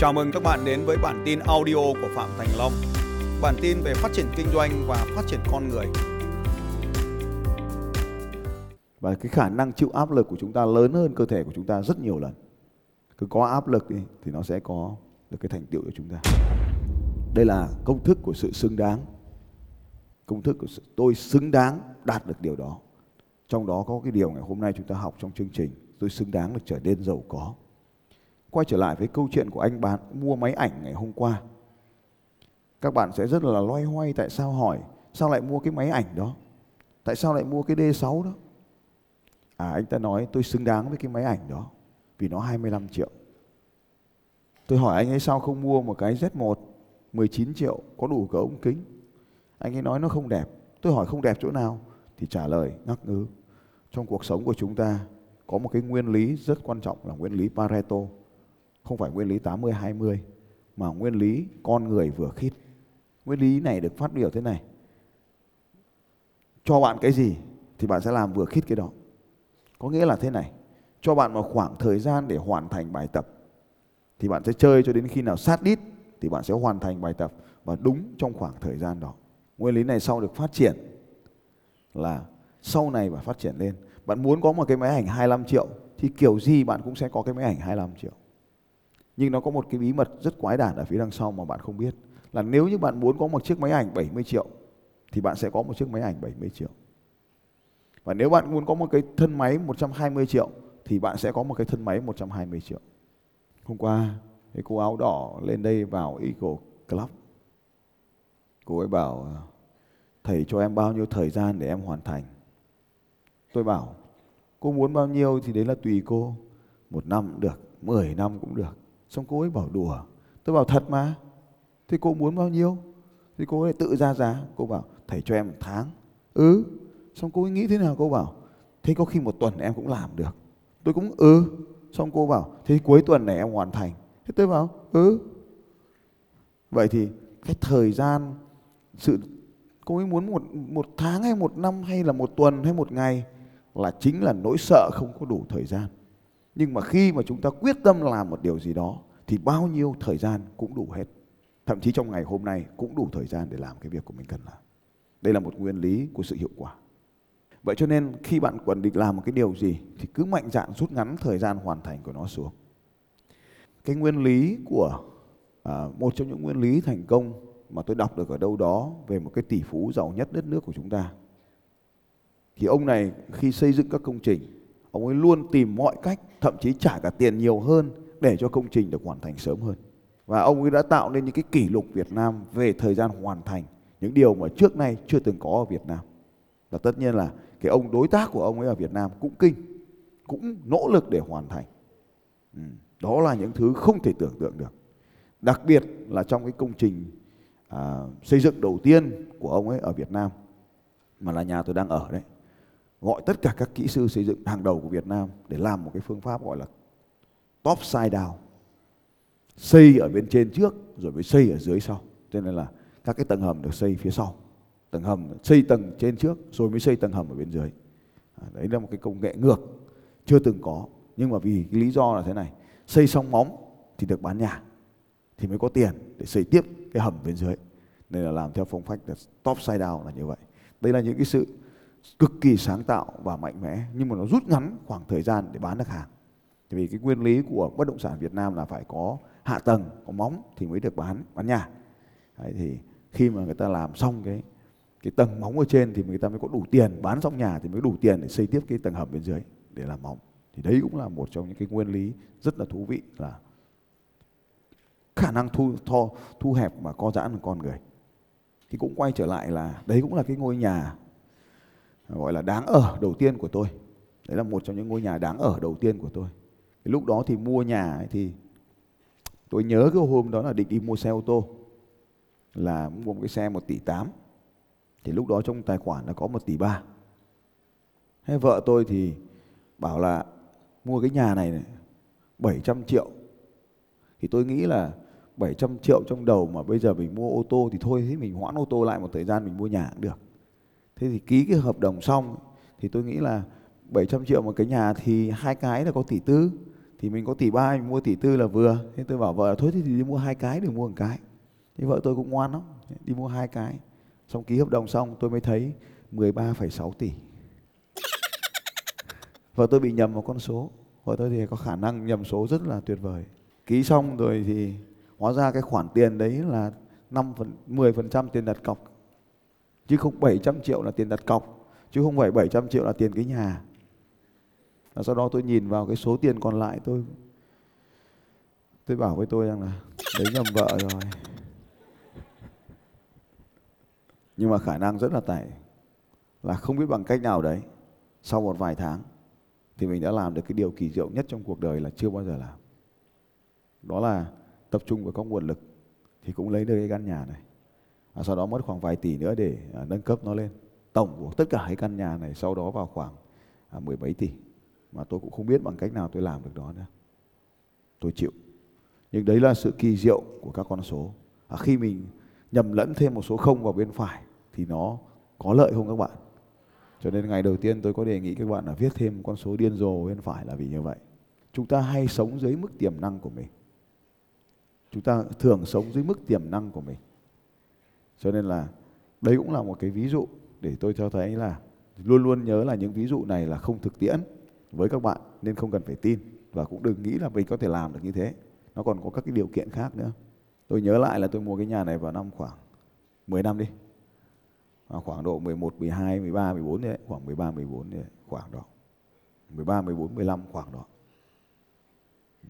Chào mừng các bạn đến với bản tin audio của Phạm Thành Long. Bản tin về phát triển kinh doanh và phát triển con người. Và cái khả năng chịu áp lực của chúng ta lớn hơn cơ thể của chúng ta rất nhiều lần. Cứ có áp lực đi, thì nó sẽ có được cái thành tựu cho chúng ta. Đây là công thức của sự xứng đáng. Công thức của sự tôi xứng đáng đạt được điều đó. Trong đó có cái điều ngày hôm nay chúng ta học trong chương trình tôi xứng đáng được trở nên giàu có. Quay trở lại với câu chuyện của anh bán mua máy ảnh ngày hôm qua. Các bạn sẽ rất là loay hoay tại sao hỏi, sao lại mua cái máy ảnh đó? Tại sao lại mua cái D6 đó? À anh ta nói, tôi xứng đáng với cái máy ảnh đó, vì nó 25 triệu. Tôi hỏi anh ấy, sao không mua một cái Z1 19 triệu, có đủ cả ống kính. Anh ấy nói, nó không đẹp. Tôi hỏi, không đẹp chỗ nào thì trả lời, ngắc ngứ. Trong cuộc sống của chúng ta có một cái nguyên lý rất quan trọng là nguyên lý Pareto. Không phải nguyên lý 80-20 mà nguyên lý con người vừa khít. Nguyên lý này được phát biểu thế này. Cho bạn cái gì thì bạn sẽ làm vừa khít cái đó. Có nghĩa là thế này. Cho bạn một khoảng thời gian để hoàn thành bài tập, thì bạn sẽ chơi cho đến khi nào sát đít thì bạn sẽ hoàn thành bài tập và đúng trong khoảng thời gian đó. Nguyên lý này sau được phát triển là sau này và phát triển lên. Bạn muốn có một cái máy ảnh 25 triệu thì kiểu gì bạn cũng sẽ có cái máy ảnh 25 triệu. Nhưng nó có một cái bí mật rất quái đản ở phía đằng sau mà bạn không biết. Là nếu như bạn muốn có một chiếc máy ảnh 70 triệu thì bạn sẽ có một chiếc máy ảnh 70 triệu. Và nếu bạn muốn có một cái thân máy 120 triệu thì bạn sẽ có một cái thân máy 120 triệu. Hôm qua cái cô áo đỏ lên đây vào Eagle Club. Cô ấy bảo thầy cho em bao nhiêu thời gian để em hoàn thành. Tôi bảo cô muốn bao nhiêu thì đấy là tùy cô. Một năm cũng được, mười năm cũng được. Xong cô ấy bảo đùa. Tôi bảo, thật mà. thì cô muốn bao nhiêu? Thì cô ấy tự ra giá. Cô bảo, thầy cho em một tháng. Ừ. Xong cô ấy nghĩ thế nào? Cô bảo, thế có khi một tuần em cũng làm được. Tôi cũng ừ. Xong cô bảo, thế cuối tuần này em hoàn thành. Thế tôi bảo ừ. Vậy thì cái thời gian sự, cô ấy muốn một một tháng hay một năm hay là một tuần hay một ngày là chính là nỗi sợ không có đủ thời gian. Nhưng mà khi mà chúng ta quyết tâm làm một điều gì đó thì bao nhiêu thời gian cũng đủ hết. Thậm chí trong ngày hôm nay cũng đủ thời gian để làm cái việc của mình cần làm. Đây là một nguyên lý của sự hiệu quả. Vậy cho nên khi bạn cần định làm một cái điều gì thì cứ mạnh dạn rút ngắn thời gian hoàn thành của nó xuống. Cái nguyên lý của à, một trong những nguyên lý thành công mà tôi đọc được ở đâu đó về một cái tỷ phú giàu nhất đất nước của chúng ta. Thì ông này khi xây dựng các công trình, ông ấy luôn tìm mọi cách, thậm chí trả cả tiền nhiều hơn để cho công trình được hoàn thành sớm hơn. Và ông ấy đã tạo nên những cái kỷ lục Việt Nam về thời gian hoàn thành những điều mà trước nay chưa từng có ở Việt Nam. Và tất nhiên là cái ông đối tác của ông ấy ở Việt Nam cũng kinh, cũng nỗ lực để hoàn thành. Ừ. Đó là những thứ không thể tưởng tượng được. Đặc biệt là trong cái công trình à, xây dựng đầu tiên của ông ấy ở Việt Nam mà là nhà tôi đang ở đấy gọi tất cả các kỹ sư xây dựng hàng đầu của Việt Nam để làm một cái phương pháp gọi là top side down. Xây ở bên trên trước, rồi mới xây ở dưới sau. Cho nên là các cái tầng hầm được xây phía sau. Tầng hầm, xây tầng trên trước, rồi mới xây tầng hầm ở bên dưới. À, đấy là một cái công nghệ ngược, chưa từng có. Nhưng mà vì cái lý do là thế này, xây xong móng thì được bán nhà, thì mới có tiền để xây tiếp cái hầm bên dưới. Nên là làm theo phong cách là top side down là như vậy. Đây là những cái sự cực kỳ sáng tạo và mạnh mẽ, nhưng mà nó rút ngắn khoảng thời gian để bán được hàng vì cái nguyên lý của bất động sản Việt Nam là phải có hạ tầng có móng thì mới được bán bán nhà. Đấy, thì khi mà người ta làm xong cái cái tầng móng ở trên thì người ta mới có đủ tiền bán xong nhà thì mới đủ tiền để xây tiếp cái tầng hầm bên dưới để làm móng. Thì đấy cũng là một trong những cái nguyên lý rất là thú vị là khả năng thu thu, thu hẹp và co giãn của con người. Thì cũng quay trở lại là đấy cũng là cái ngôi nhà gọi là đáng ở đầu tiên của tôi. Đấy là một trong những ngôi nhà đáng ở đầu tiên của tôi lúc đó thì mua nhà ấy thì tôi nhớ cái hôm đó là định đi mua xe ô tô là mua một cái xe một tỷ tám. Thì lúc đó trong tài khoản là có một tỷ ba. Thế vợ tôi thì bảo là mua cái nhà này, này 700 triệu. Thì tôi nghĩ là 700 triệu trong đầu mà bây giờ mình mua ô tô thì thôi thế mình hoãn ô tô lại một thời gian mình mua nhà cũng được. Thế thì ký cái hợp đồng xong thì tôi nghĩ là 700 triệu một cái nhà thì hai cái là có tỷ tư thì mình có tỷ ba mình mua tỷ tư là vừa. Thế tôi bảo vợ thôi thì đi mua hai cái đừng mua một cái. Thế vợ tôi cũng ngoan lắm. Đi mua hai cái. Xong ký hợp đồng xong tôi mới thấy 13,6 tỷ. Vợ tôi bị nhầm một con số. Vợ tôi thì có khả năng nhầm số rất là tuyệt vời. Ký xong rồi thì hóa ra cái khoản tiền đấy là 5 phần 10 phần trăm tiền đặt cọc. Chứ không 700 triệu là tiền đặt cọc. Chứ không phải 700 triệu là tiền cái nhà và sau đó tôi nhìn vào cái số tiền còn lại tôi tôi bảo với tôi rằng là đấy nhầm vợ rồi. Nhưng mà khả năng rất là tệ là không biết bằng cách nào đấy sau một vài tháng thì mình đã làm được cái điều kỳ diệu nhất trong cuộc đời là chưa bao giờ làm. Đó là tập trung vào các nguồn lực thì cũng lấy được cái căn nhà này. Và sau đó mất khoảng vài tỷ nữa để à, nâng cấp nó lên. Tổng của tất cả cái căn nhà này sau đó vào khoảng à, mười mấy tỷ mà tôi cũng không biết bằng cách nào tôi làm được đó nữa. Tôi chịu. Nhưng đấy là sự kỳ diệu của các con số. À, khi mình nhầm lẫn thêm một số không vào bên phải thì nó có lợi không các bạn? Cho nên ngày đầu tiên tôi có đề nghị các bạn là viết thêm con số điên rồ bên phải là vì như vậy. Chúng ta hay sống dưới mức tiềm năng của mình. Chúng ta thường sống dưới mức tiềm năng của mình. Cho nên là đấy cũng là một cái ví dụ để tôi cho thấy là luôn luôn nhớ là những ví dụ này là không thực tiễn với các bạn nên không cần phải tin và cũng đừng nghĩ là mình có thể làm được như thế nó còn có các cái điều kiện khác nữa tôi nhớ lại là tôi mua cái nhà này vào năm khoảng 10 năm đi à, khoảng độ 11, 12, 13, 14 đấy, khoảng 13, 14 đấy, khoảng đó. 13, 14, 15 khoảng đó. Ừ.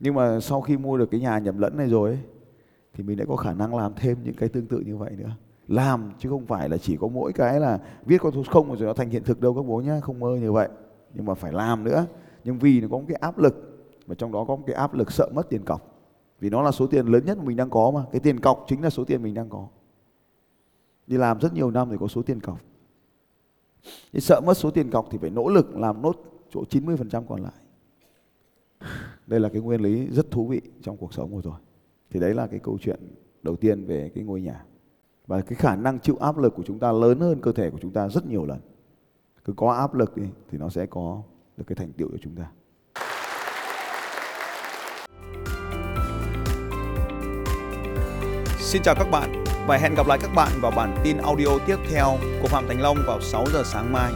Nhưng mà sau khi mua được cái nhà nhầm lẫn này rồi ấy, thì mình đã có khả năng làm thêm những cái tương tự như vậy nữa. Làm chứ không phải là chỉ có mỗi cái là viết con số không rồi nó thành hiện thực đâu các bố nhá, không mơ như vậy. Nhưng mà phải làm nữa. Nhưng vì nó có một cái áp lực, và trong đó có một cái áp lực sợ mất tiền cọc. Vì nó là số tiền lớn nhất mà mình đang có mà. Cái tiền cọc chính là số tiền mình đang có. Đi làm rất nhiều năm thì có số tiền cọc. Thì sợ mất số tiền cọc thì phải nỗ lực làm nốt chỗ 90% còn lại. Đây là cái nguyên lý rất thú vị trong cuộc sống của tôi. Thì đấy là cái câu chuyện đầu tiên về cái ngôi nhà. Và cái khả năng chịu áp lực của chúng ta lớn hơn cơ thể của chúng ta rất nhiều lần. Cứ có áp lực đi, thì nó sẽ có được cái thành tựu của chúng ta. Xin chào các bạn và hẹn gặp lại các bạn vào bản tin audio tiếp theo của Phạm Thành Long vào 6 giờ sáng mai.